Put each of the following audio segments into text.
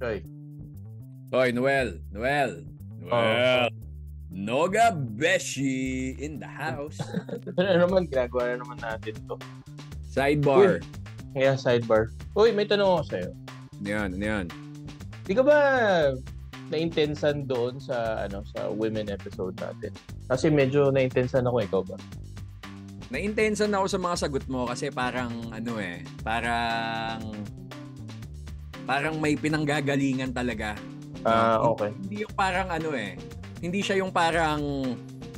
Choy. Hoy, Noel. Noel. Noel. Noga Beshi in the house. ano naman, ginagawa na naman natin to. Sidebar. Yeah, sidebar. Uy, may tanong ako sa'yo. Ano yan? Ano yan? Di ka ba na-intensan doon sa ano sa women episode natin? Kasi medyo na-intensan ako, ikaw ba? Na-intensan ako sa mga sagot mo kasi parang ano eh, parang parang may pinanggagalingan talaga. Ah, okay. Hindi, hindi yung parang ano eh, hindi siya yung parang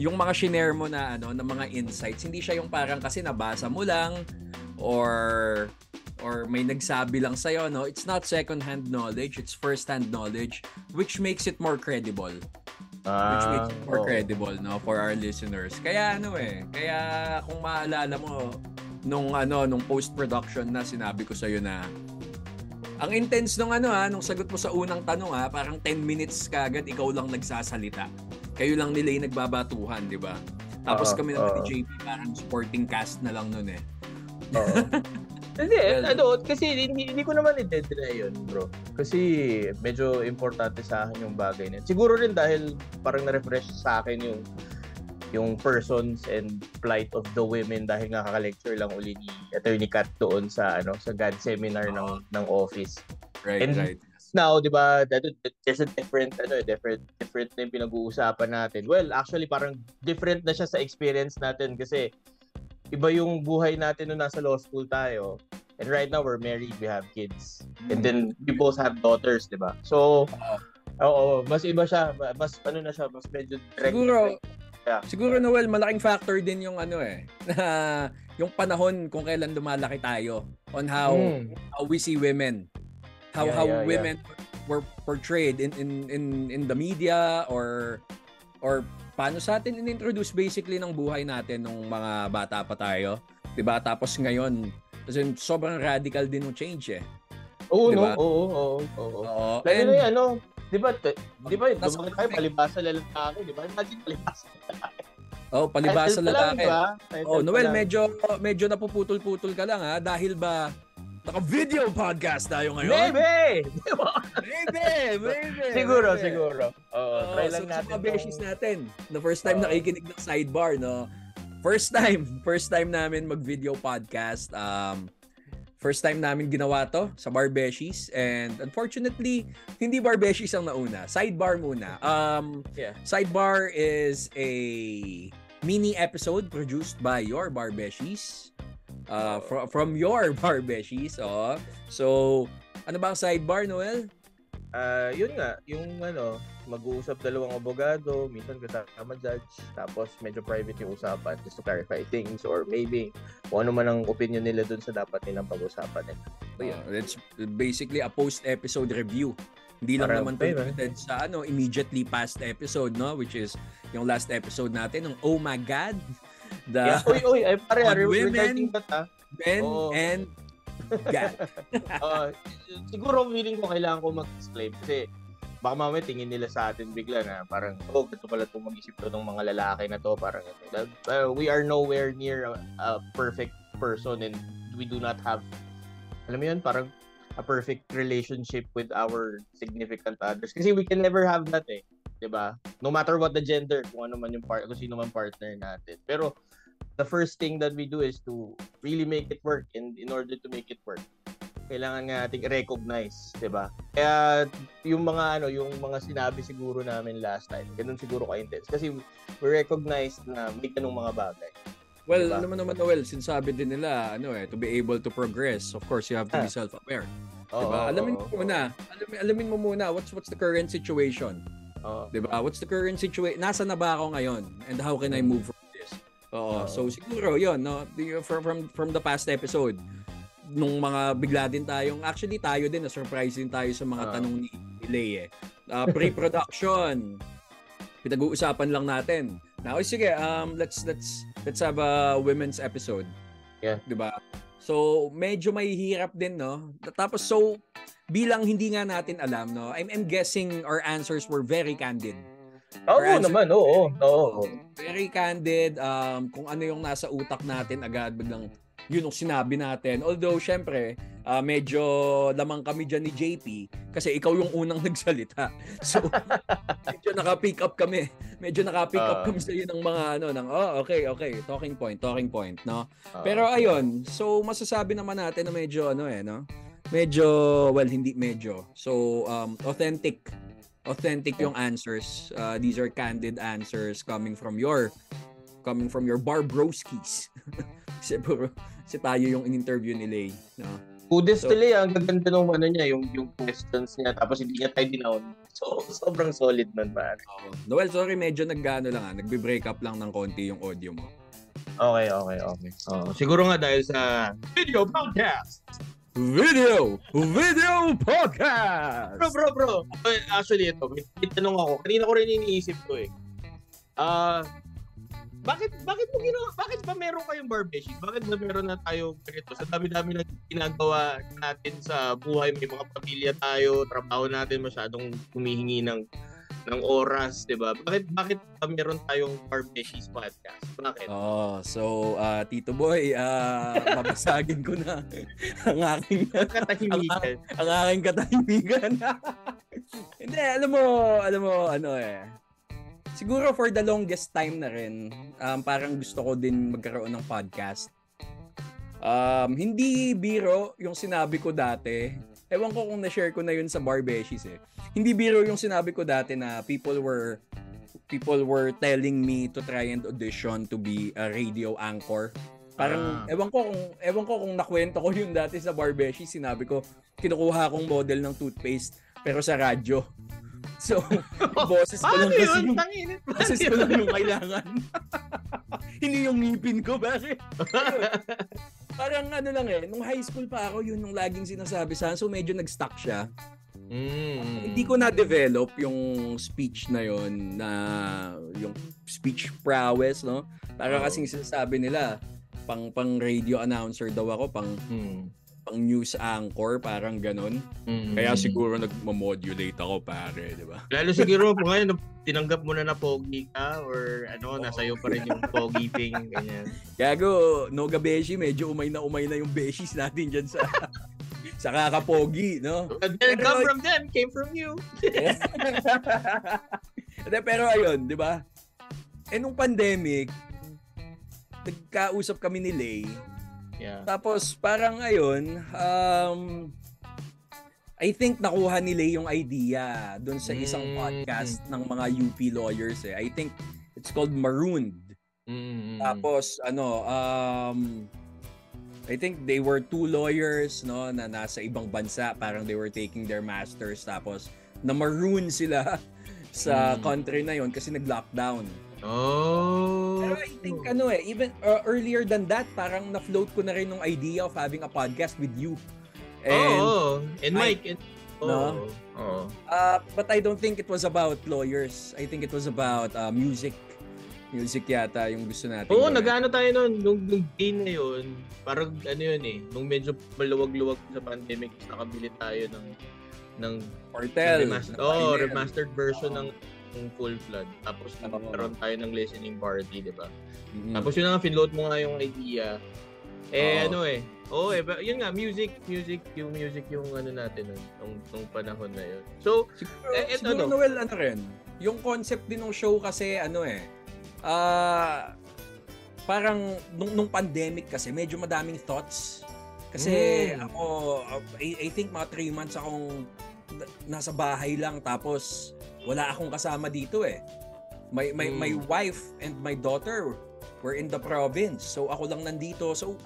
yung mga shinare mo na ano ng mga insights, hindi siya yung parang kasi nabasa mo lang or or may nagsabi lang sa'yo, no? It's not second-hand knowledge, it's first-hand knowledge, which makes it more credible. Ah, which makes it more oo. credible, no? For our listeners. Kaya ano eh, kaya kung maalala mo, nung ano, nung post-production na sinabi ko sa'yo na ang intense nung ano ha, nung sagot mo sa unang tanong ha, parang 10 minutes kagad ikaw lang nagsasalita. Kayo lang nila yung nagbabatuhan, di ba? Tapos Oo, kami naman oo. ni JP parang sporting cast na lang nun eh. Oo. Hindi, Well- ano, kasi hindi, hindi ko naman i-deny yun, bro. Kasi medyo importante sa akin yung bagay na yun. Siguro rin dahil parang na-refresh sa akin yung yung persons and plight of the women dahil nga kaka-lecture lang uli ni Attorney Kat doon sa ano sa God seminar ng ng office. Right, And- right. Now, 'di ba, that- there's a different ano, eh, different different na yung pinag-uusapan natin. Well, actually parang different na siya sa experience natin kasi iba yung buhay natin nung nasa law school tayo. And right now we're married, we have kids. And then we both have daughters, 'di ba? So, oo, mas iba siya, mas ano na siya, mas medyo direct. Siguro, Yeah. siguro Noel, malaking factor din yung ano eh, na yung panahon kung kailan lumalaki tayo on how Mm. how we see women. How Yeah, how yeah, yeah. women were portrayed in in in in the media or or paano sa atin inintroduce basically ng buhay natin nung mga bata pa tayo. 'Di ba? Tapos ngayon, kasi sobrang radical din ng change eh. Oo, Diba? no? Oo, oo, oo. Oo. Lalo And- na yung ano, di ba, t- di ba, lumaki tayo, palibasa lalaki, di ba? Imagine palibasa. Oh, palibasa Title lalaki. Oh, Noel, medyo medyo napuputol-putol ka lang ha dahil ba naka-video podcast tayo ngayon? Maybe! Maybe, maybe. siguro, maybe. siguro. Oo, Oo, try so, lang sa natin. mga beshies natin, the first time Oo. nakikinig ng sidebar, no? First time, first time namin mag-video podcast. Um, first time namin ginawa to sa Bar Beshies. And unfortunately, hindi Bar Beshies ang nauna. Sidebar muna. Um, Yeah. Sidebar is a mini episode produced by your Bar Beshies. Uh, fro- from your Bar Beshies. Oh. So, ano ba ang sidebar, Noel? Ah, yun nga, yung ano, mag-uusap dalawang abogado, minsan kasama judge, tapos medyo private yung usapan just to clarify things or maybe kung ano man ang opinion nila dun sa dapat nilang pag-usapan nila. So. Uh, it's basically a post-episode review. Hindi lang Parang naman pa to yun, ah. limited sa ano, immediately past episode, no? Which is yung last episode natin, ng Oh My God, the Yeah. Uy, uy, ay pare, On women. that ah? Ben Oo. and God. Ah, siguro feeling ko kailangan ko mag-exclaim kasi baka mamaya tingin nila sa atin bigla na parang oh ganito pala itong mag-isip to ng mga lalaki na to. Parang ano. Uh, we are nowhere near a, a perfect person and we do not have alam mo yun parang a perfect relationship with our significant others. Kasi we can never have that eh 'di ba? No matter what the gender kung ano man yung part kung sino man partner natin. Pero the first thing that we do is to really make it work and in order to make it work kailangan nga nating i-recognize, 'di ba? Kaya yung mga ano, yung mga sinabi siguro namin last time, ganun siguro ka-intense kasi we recognize na may ganung mga bagay. Well, Diba? naman naman Noel, sinasabi din nila, ano eh, to be able to progress, of course, you have to be Ah. self-aware. Oo, diba? alamin mo muna, alamin, alamin mo muna, what's what's the current situation? oo. 'di ba? What's the current situation? Nasa na ba ako ngayon? And how can I move from this? Oo. Oo. So siguro 'yon, no? From from from the past episode nung mga bigla din tayong actually tayo din na surprise din tayo sa mga Oo. tanong ni, Lay eh. Ah, pre-production. Pinag-uusapan lang natin. Now, sige, um let's let's let's have a women's episode. Yeah. 'Di ba? So, medyo may hirap din, no? Tapos, so, bilang hindi nga natin alam, no? I'm, I'm guessing our answers were very candid. Oo answer- naman, oo. Oo. Very candid. Um, kung ano yung nasa utak natin, agad biglang yun ang sinabi natin. Although, syempre, uh, medyo lamang kami dyan ni JP kasi ikaw yung unang nagsalita. So, medyo naka-pick up kami. Medyo naka-pick uh, up kami sa iyo ng mga ano, ng, oh, okay, okay, talking point, talking point, no? Uh, Pero ayun, so masasabi naman natin na medyo ano eh, no? Medyo, well, hindi medyo. So, um, authentic authentic yung answers. Uh, these are candid answers coming from your coming from your Barbroskis. kasi puro si tayo yung in-interview ni Lay, no? Kudos so, to Lay, ang gaganda ng ano niya, yung yung questions niya tapos hindi niya tayo dinown. So sobrang solid man ba. Oh. Noel, sorry, medyo naggaano lang ah, nagbe-break up lang ng konti yung audio mo. Okay, okay, okay. Oh, siguro nga dahil sa video podcast. Video! Video podcast! Bro, bro, bro. Actually, ito, may, may tanong ako. Kanina ko rin iniisip ko eh. Ah, uh, bakit bakit mo ginawa? Bakit ba meron kayong barbecue? Bakit ba meron na tayo ganito? Sa dami-dami na ginagawa natin sa buhay, may mga pamilya tayo, trabaho natin masyadong humihingi ng ng oras, 'di ba? Bakit bakit ba meron tayong Barbeshies podcast? Bakit? Oh, so uh, Tito Boy, uh, babasagin ko na ang aking katahimikan. ang, ang aking katahimikan. Hindi, alam mo, alam mo ano eh siguro for the longest time na rin, um, parang gusto ko din magkaroon ng podcast. Um, hindi biro yung sinabi ko dati. Ewan ko kung na-share ko na yun sa Barbeshies eh. Hindi biro yung sinabi ko dati na people were people were telling me to try and audition to be a radio anchor. Parang ah. ewan ko kung ewan ko kung nakwento ko yun dati sa Barbeshi, sinabi ko kinukuha akong model ng toothpaste pero sa radyo. So, boses ko lang kasi yung, boses ko lang yung kailangan. Hindi yung ngipin ko, bakit? Parang ano lang eh, nung high school pa ako, yun yung laging sinasabi sa So, medyo nag-stuck siya. Mm. Hindi ko na-develop yung speech na yon na yung speech prowess, no? Para oh. kasing sinasabi nila, pang pang radio announcer daw ako, pang mm pang news anchor, parang ganun. Mm-hmm. Kaya siguro nagmo-modulate ako pare, di ba? Lalo siguro po ngayon, tinanggap mo na na pogi ka or ano, oh. nasa iyo pa rin yung pogi thing, ganyan. Gago, no gabeshi, medyo umay na umay na yung beshies natin dyan sa sa kakapogi, no? It didn't come from them, came from you. Pero ayun, di ba? Eh nung pandemic, nagkausap kami ni Lay, Yeah. Tapos parang ayun, um, I think nakuha nila yung idea doon sa isang mm. podcast ng mga UP lawyers eh. I think it's called Marooned. Mm. Tapos ano, um, I think they were two lawyers no na nasa ibang bansa, parang they were taking their masters tapos na maroon sila sa mm. country na yon kasi nag-lockdown. Oh. Pero I think ano eh, even uh, earlier than that, parang na-float ko na rin ng idea of having a podcast with you. And oh, and Mike. I, and, oh, no? Oh. Uh, but I don't think it was about lawyers. I think it was about uh, music. Music yata yung gusto natin. Oo, oh, nag-ano tayo noon, nung, nung day na yun, parang ano yun eh, nung medyo maluwag-luwag sa pandemic, nakabili tayo ng ng. Remastered, oh, remastered version oh. ng yung full flood. Tapos nagkaroon tayo ng listening party, di ba? Mm-hmm. Tapos yun nga, finload mo nga yung idea. Eh, oh. ano eh. Oo, oh, eh, yun nga, music, music, yung music yung ano natin nun, nung, nung panahon na yun. So, siguro, eh, siguro ano, Noel, ano rin, yung concept din ng show kasi, ano eh, ah, uh, parang nung, nung pandemic kasi, medyo madaming thoughts. Kasi mm. ako, I, I think mga 3 months akong nasa bahay lang tapos wala akong kasama dito eh. My my mm. my wife and my daughter were in the province. So ako lang nandito. So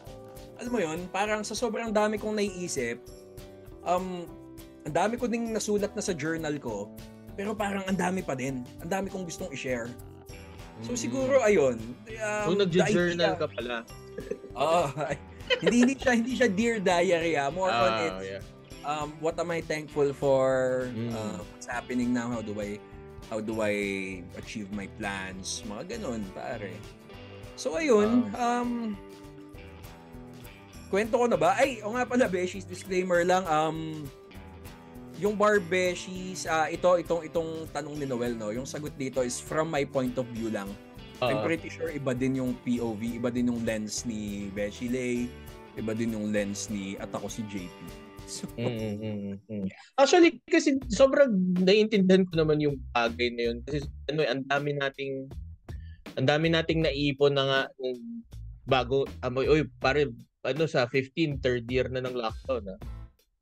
alam mo 'yon, parang sa sobrang dami kong naiisip, um ang dami ko ding nasulat na sa journal ko, pero parang ang dami pa din. Ang dami kong gustong i-share. So mm. siguro ayun. Um, so nag-journal ka pala. Oo. uh, hindi, hindi siya hindi siya dear diary ah. More uh, on it. Yeah um, what am I thankful for? Mm. Uh, what's happening now? How do I how do I achieve my plans? Mga ganun, pare. So ayun, um kwento ko na ba? Ay, o nga pala, Beshies, disclaimer lang, um yung bar Beshies, uh, ito, itong, itong tanong ni Noel, no? Yung sagot dito is from my point of view lang. Uh-huh. I'm pretty sure iba din yung POV, iba din yung lens ni Beshi Lay, iba din yung lens ni at ako si JP. So, Mm-mm. Actually, kasi sobrang naiintindihan ko naman yung bagay na yun. Kasi ano, eh, ang dami nating ang dami nating naipon na nga nung bago, amoy, oy, pare, ano, sa 15, third year na ng lockdown, ha?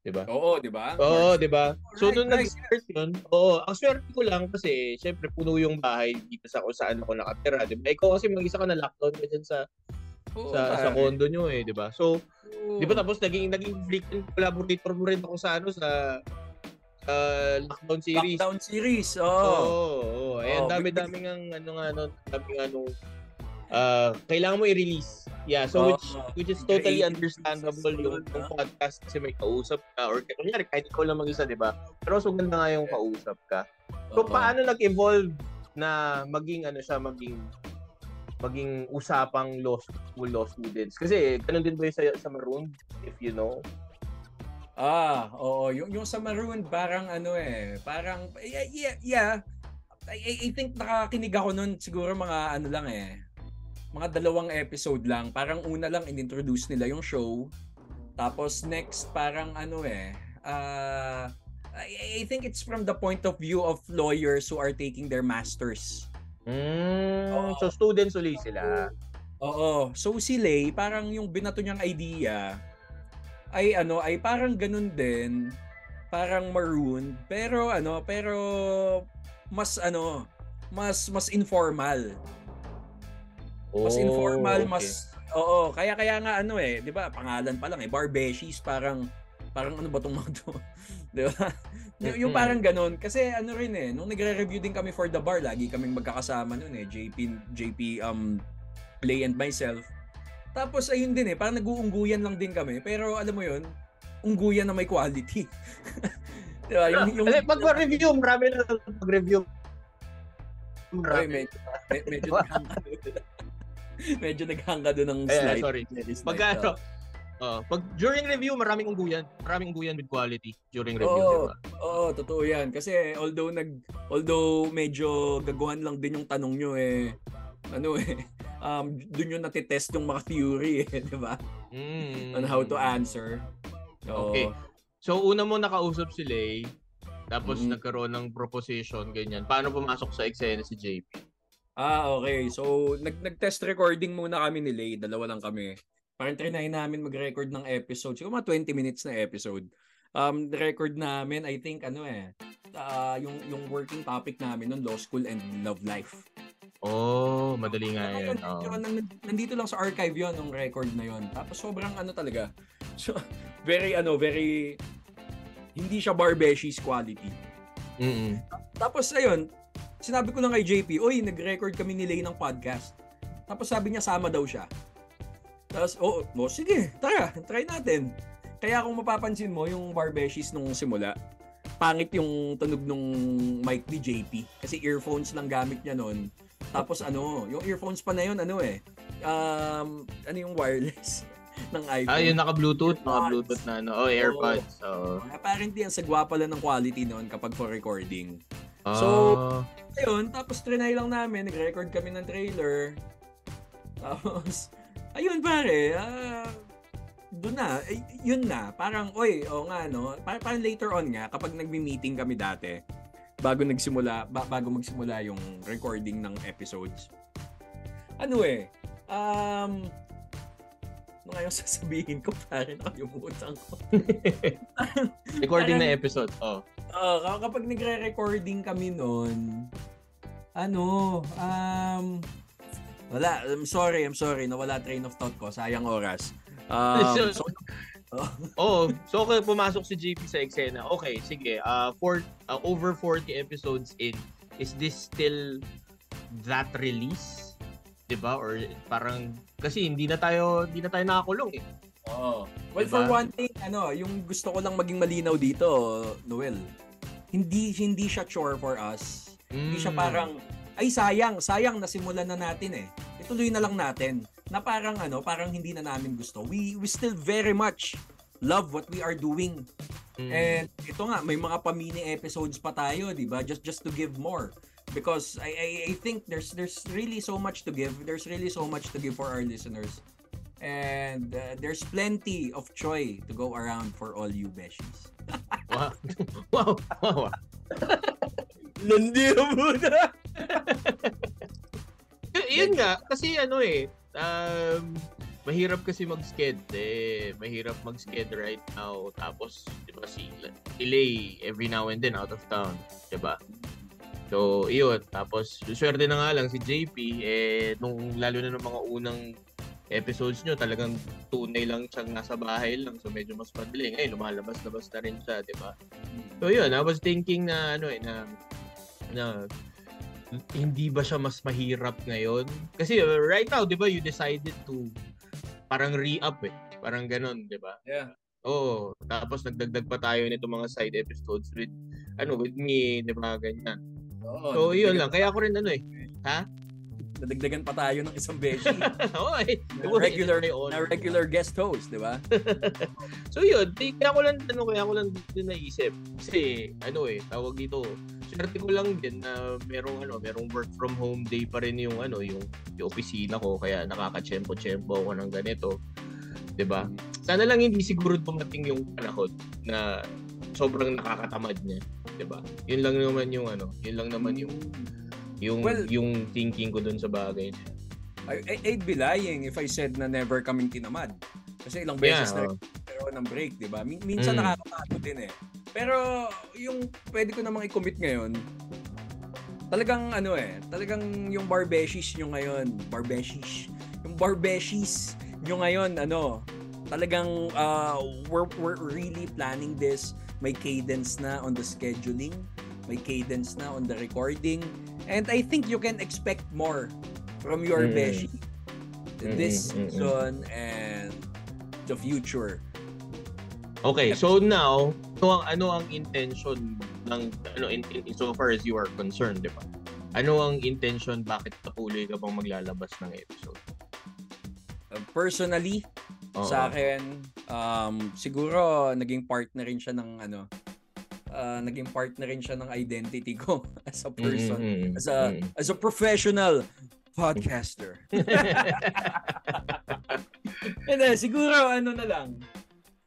Diba? oo, di ba? Oo, di ba? So, Right, nung right. nag-start yun, oo, ang swerte ko lang kasi, syempre, puno yung bahay dito sa kung saan ako nakatira, di ba? Ikaw kasi mag-isa ka na lockdown ka sa, Oo, sa, sa condo nyo eh, di ba? So, Oo. Di ba tapos naging naging frequent collaborator mo rin ako sa ano sa sa lockdown series. Lockdown series. Oo. Oh. Oh, oh, Eh, ang Oo, dami-dami ng ano nga ano, dami nga ano uh, kailangan mo i-release. Yeah, so which Oo. which is totally understandable yung, yung ah. podcast kasi may kausap ka or kunyari kahit ikaw lang mag-isa, di ba? Pero mas maganda nga yung kausap ka. So Oo. paano nag-evolve na maging ano siya, maging maging usapang law school law students? Kasi ganun din ba yung sa, sa Maroon, if you know? Ah, oo. Yung, yung sa Maroon, parang ano eh, parang, yeah, yeah, yeah. I, I- think nakakinig ako nun siguro mga ano lang eh, mga dalawang episode lang. Parang una lang inintroduce nila yung show. Tapos next, parang ano eh, ah, I, I think it's from the point of view of lawyers who are taking their masters. Mm, Oo. so students uli sila. Oo. So si Lay, parang yung binato niyang idea ay ano, ay parang ganun din. Parang maroon, pero ano, pero mas ano, mas mas informal. Mas informal, Oh, okay. mas Oo, kaya kaya nga ano eh, 'di ba? Pangalan pa lang eh, Barbeshies parang parang ano ba tong mga to? 'Di ba? yung, yung parang ganun kasi ano rin eh, nung nagre-review din kami for the bar, lagi kaming magkakasama noon eh, JP JP um Play and myself. Tapos ayun din eh, parang nag-uungguyan lang din kami, pero alam mo 'yun, ungguyan na may quality. 'Di ba? Yung, yung, Kasi pag review marami na pag-review. Oy, Marami. medyo, me- medyo doon. medyo naghangga doon ng Eh, slide. sorry. Very Pag ano, pag during review maraming ungguyan, maraming ungguyan with quality during review, Oo. di ba? Oo, totoo 'yan. Kasi although nag although medyo gaguhan lang din yung tanong nyo eh. Ano eh, um doon yung natitest yung mga theory eh, 'di ba? Mm. On how to answer. Oo. Okay. So una mo nakausap si Lay, tapos Mhm. nagkaroon ng proposition ganyan. Paano pumasok sa eksena si JP? Ah, okay. So, nag nag-test recording muna kami ni Lay, dalawa lang kami. Parang trinay namin mag-record ng episode. Siguro mga 20 minutes na episode. Um, record namin, I think, ano eh, ah, yung, yung working topic namin nun, law school and love life. Oh, madali nga. Oh. yun, nan- nandito lang sa archive yon ng record na yon. Tapos sobrang ano talaga. So, very ano, very hindi siya Barbeshies quality. Mm. Tapos ayun, sinabi ko lang kay JP, "Oy, nag-record kami ni Lay ng podcast." Tapos sabi niya sama daw siya. Tapos, oh, oh, sige, tara, try natin. Kaya kung mapapansin mo, yung Barbeshies nung simula, pangit yung tunog nung mic ni JP. Kasi earphones lang gamit niya noon. Tapos ano, yung earphones pa na yun, ano eh, um, ano yung wireless ng iPhone. Ah, yung naka-Bluetooth, naka-Bluetooth na ano. Oh, AirPods. So, Apparently, ang sagwa pala ng quality noon kapag for recording. ah, So, Ayun, tapos trinay lang namin, nag-record kami ng trailer. Tapos, ayun pare, ah, doon na, eh, yun na, parang, oy, o nga, no, parang, parang later on nga, kapag nagmi-meeting kami dati, bago nagsimula, ba- bago magsimula yung recording ng episodes, ano eh, um, ano nga yung sasabihin ko, pare, nakalimutan ko. recording na parang- episode. Oh. Ka- kapag nagre-recording kami noon, ano, um, wala, I'm sorry, I'm sorry, nawala train of thought ko, sayang oras. Um, so, Oh, so okay, pumasok si JP sa eksena. Okay, sige. Uh, for, uh, over 40 episodes in, is this still that release? 'Di ba? Or parang kasi hindi na tayo hindi na tayo nakakulong eh. oh. Well, Diba? for one thing, ano, yung gusto ko lang maging malinaw dito, Noel, hindi hindi siya chore for us. Hindi siya Mm. parang, ay sayang, sayang nasimulan na natin eh. Ituloy na lang natin. Na parang ano, parang hindi na namin gusto. We we still very much love what we are doing. Mm. And ito nga, may mga pa-mini episodes pa tayo, 'di ba? Just just to give more. Because I, I I think there's there's really so much to give. There's really so much to give for our listeners. And uh, there's plenty of choy to go around for all you beshies. wow. wow. Wow. Landi muna. Y- yun nga, kasi ano eh, um, mahirap kasi mag-sked eh. Mahirap mag-sked right now. Tapos, di ba, si delay every now and then out of town. Di ba? So, yun. Tapos, swerte na nga lang si JP, eh, nung lalo na ng mga unang episodes nyo, talagang tunay lang siyang nasa bahay lang. So, medyo mas madali. Ngayon, lumalabas-labas na rin siya, di ba? So, yun. I was thinking na, ano eh, na, na hindi ba siya mas mahirap ngayon? Kasi right now, 'di ba, you decided to parang re-up eh. Parang ganun, 'di ba? Yeah. Oo, tapos nagdagdag pa tayo nito mga side episodes with ano, with me, 'di ba, ganyan. Oo, So, yun lang. Kaya ako rin ano eh. Ha? Nadagdagan pa tayo ng isang beshi. Eh. na regular, na regular guest host, di ba? So yun, di, kaya ko lang ano, kaya ko lang din naisip. Kasi ano eh, tawag dito. Swerte ko lang din na merong ano, merong work from home day pa rin yung ano, yung, yung opisina ko kaya nakaka-tsempo-tsempo ako ng ganito. 'Di ba? Sana lang hindi siguro dumating yung panahon na sobrang nakakatamad niya, 'di ba? Yun lang naman yung ano, yun lang naman yung yung Well- yung thinking ko dun sa bagay I, I'd be lying if I said na never kaming tinamad. Kasi ilang beses Yeah, na oh. nagkaroon ng break, di ba? Min- minsan Mm. nakakapagod din eh. Pero yung pwede ko namang i-commit ngayon, talagang ano eh, talagang yung barbeshies nyo ngayon, barbeshies, yung barbeshies nyo ngayon, ano, talagang uh, we're, we're really planning this. May cadence na on the scheduling, may cadence na on the recording, and I think you can expect more from your Mm. beshi this mm, mm, mm. season and the future. Okay, so now, ano ang ano ang intention ng ano in, in, so far as you are concerned, 'di ba? Ano ang intention bakit patuloy ka bang maglalabas ng episode? Uh, personally, Oo. sa akin, um, siguro naging part na rin siya ng ano, uh, naging part na rin siya ng identity ko as a person, Mm, mm, mm, as a mm. as a professional podcaster. Hindi, siguro ano na lang.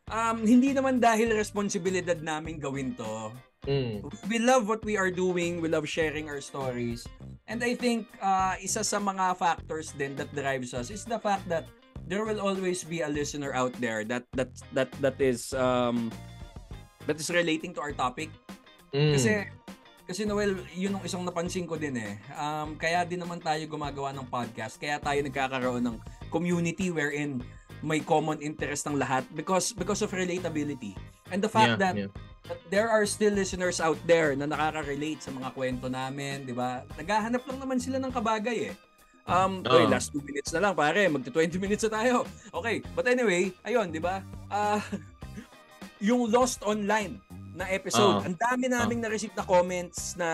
Um, hindi naman dahil responsibilidad namin gawin to. Mm. We love what we are doing. We love sharing our stories. And I think uh, isa sa mga factors din that drives us is the fact that there will always be a listener out there that that that that is um that is relating to our topic. Mm. Kasi kasi Noel, yun ang isang napansin ko din eh. Um, kaya din naman tayo gumagawa ng podcast. Kaya tayo nagkakaroon ng community wherein may common interest ng lahat because because of relatability. And the fact Yeah, that yeah. But there are still listeners out there na nakaka-relate sa mga kwento namin, di ba? Naghahanap lang naman sila ng kabagay eh. Um, Oo. oy, last 2 minutes na lang pare, magti 20 minutes na tayo. Okay, but anyway, ayun, di ba? Ah, yung Lost Online na episode, Oo. ang dami naming na-receive na comments na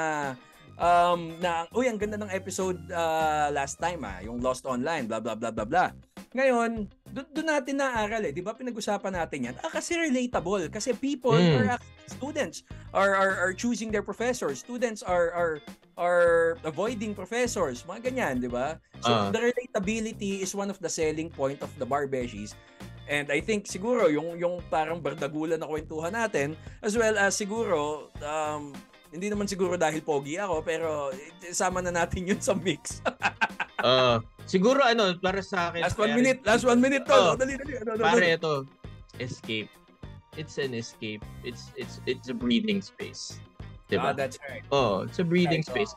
um na uy ang ganda ng episode ah, last time ah yung Lost Online blah blah blah blah blah. Ngayon doon doon natin naaral eh di ba? Pinag-usapan natin yan. Ah kasi relatable. Kasi people Mm. are students. Are, are are choosing their professors. Students are are are avoiding professors. Mga ganyan di ba? So Ah. the relatability is one of the selling point of the Barbeshies And I think siguro yung yung parang bardagulan na kwentuhan natin as well as siguro um, hindi naman siguro dahil pogi ako pero sama na natin yun sa mix. Ah, siguro ano, para sa akin. last one kaya- minute, last one minute to. Oh. dali, dali. Ano, ano, Pare ito, escape. It's an escape. It's it's it's a breathing space. Ah, Diba? that's right. Oh, it's a breathing Right, space.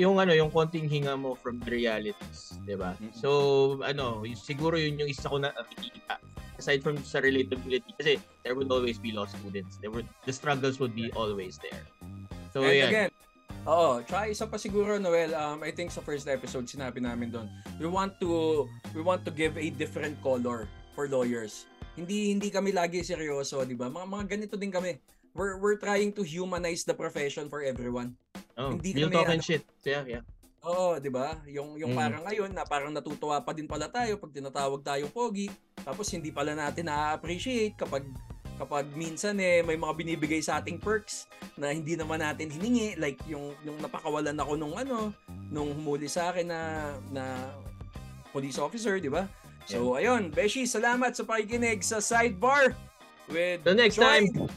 Yung ano, yung konting hinga mo from the realities, 'di ba? Mm-mm. So, ano, siguro yun yung isa ko na nakikita. Aside from sa relatability kasi there would always be law students. There would the struggles would be always there. So, And yan. again, Oo, tsaka isa pa siguro Noel, um, I think sa first episode sinabi namin doon, we want to we want to give a different color for lawyers. Hindi hindi kami lagi seryoso, 'di ba? Mga mga ganito din kami. We're we're trying to humanize the profession for everyone. Oh, hindi kami, talk and ano, shit. Yeah, yeah. Oo, 'di ba? Yung yung Mm. parang ngayon na parang natutuwa pa din pala tayo pag tinatawag tayong pogi, tapos hindi pala natin na-appreciate kapag kapag minsan eh may mga binibigay sa ating perks na hindi naman natin hiningi like yung yung napakawalan ako nung ano nung humuli sa akin na na police officer, 'di ba? So, ayun, Beshi, salamat sa pakikinig sa Sidebar with The next Troy. time.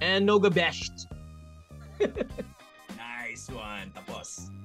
And Noga Best. Nice one. Tapos.